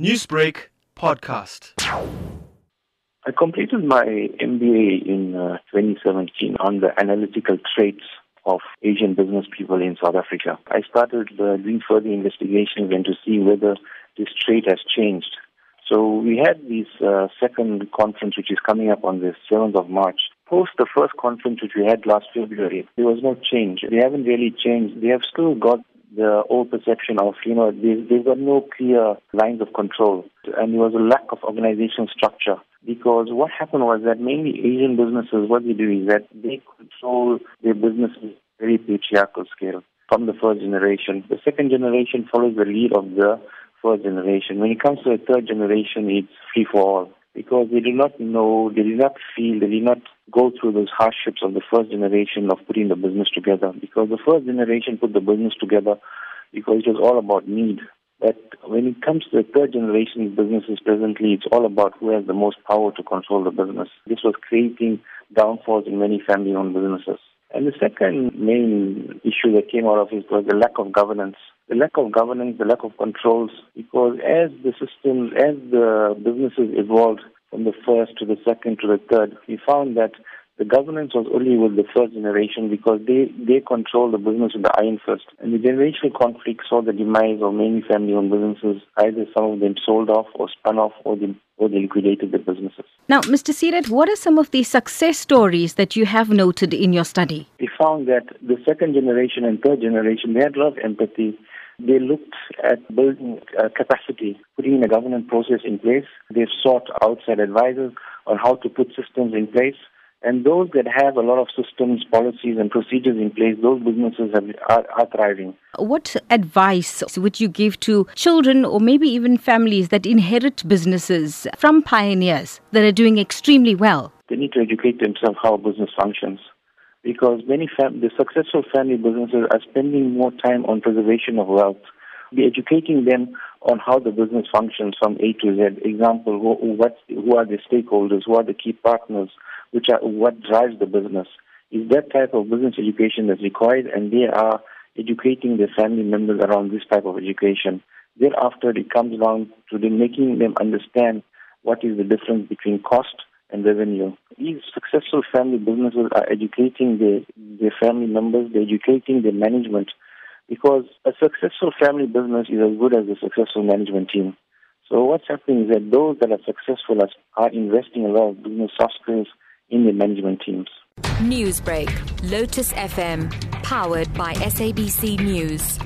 Newsbreak podcast. I completed my MBA in uh, 2017 on the analytical traits of Asian business people in South Africa. I started uh, doing further investigations and to see whether this trait has changed. So we had this uh, second conference which is coming up on the 7th of March. Post the first conference which we had last February, there was no change. They haven't really changed. They have still got the old perception of, you know, they've got no clear lines of control. And there was a lack of organizational structure. Because what happened was that mainly Asian businesses, what they do is that they control their businesses very patriarchal scale from the first generation. The second generation follows the lead of the first generation. When it comes to the third generation, it's free for all because they do not know, they do not feel, they do not go through those hardships of the first generation of putting the business together. Because the first generation put the business together because it was all about need. But when it comes to the third generation businesses presently, it's all about who has the most power to control the business. This was creating downfalls in many family owned businesses. And the second main issue that came out of it was the lack of governance. The lack of governance, the lack of controls, because as the systems, as the businesses evolved from the first to the second to the third, we found that the governance was only with the first generation because they, they control the business with the iron fist. And the generational conflict saw the demise of many family-owned businesses. Either some of them sold off or spun off or they, or they liquidated their businesses. Now, Mr. Seedat, what are some of the success stories that you have noted in your study? We found that the second generation and third generation, they had a lot of empathy. They looked at building uh, capacity, putting in a governance process in place. They've sought outside advisors on how to put systems in place. And those that have a lot of systems, policies, and procedures in place, those businesses have, are, are thriving. What advice would you give to children or maybe even families that inherit businesses from pioneers that are doing extremely well? They need to educate themselves how a business functions because many fam- the successful family businesses are spending more time on preservation of wealth. Be educating them on how the business functions from A to Z. Example, who, what, who are the stakeholders, who are the key partners, which are what drives the business. Is that type of business education that's required, and they are educating their family members around this type of education. Thereafter, it comes down to them making them understand what is the difference between cost and revenue. These successful family businesses are educating their, their family members, they're educating their management, because a successful family business is as good as a successful management team. So what's happening is that those that are successful are investing a lot of business soft skills in the management teams. Newsbreak, Lotus FM, powered by SABC News.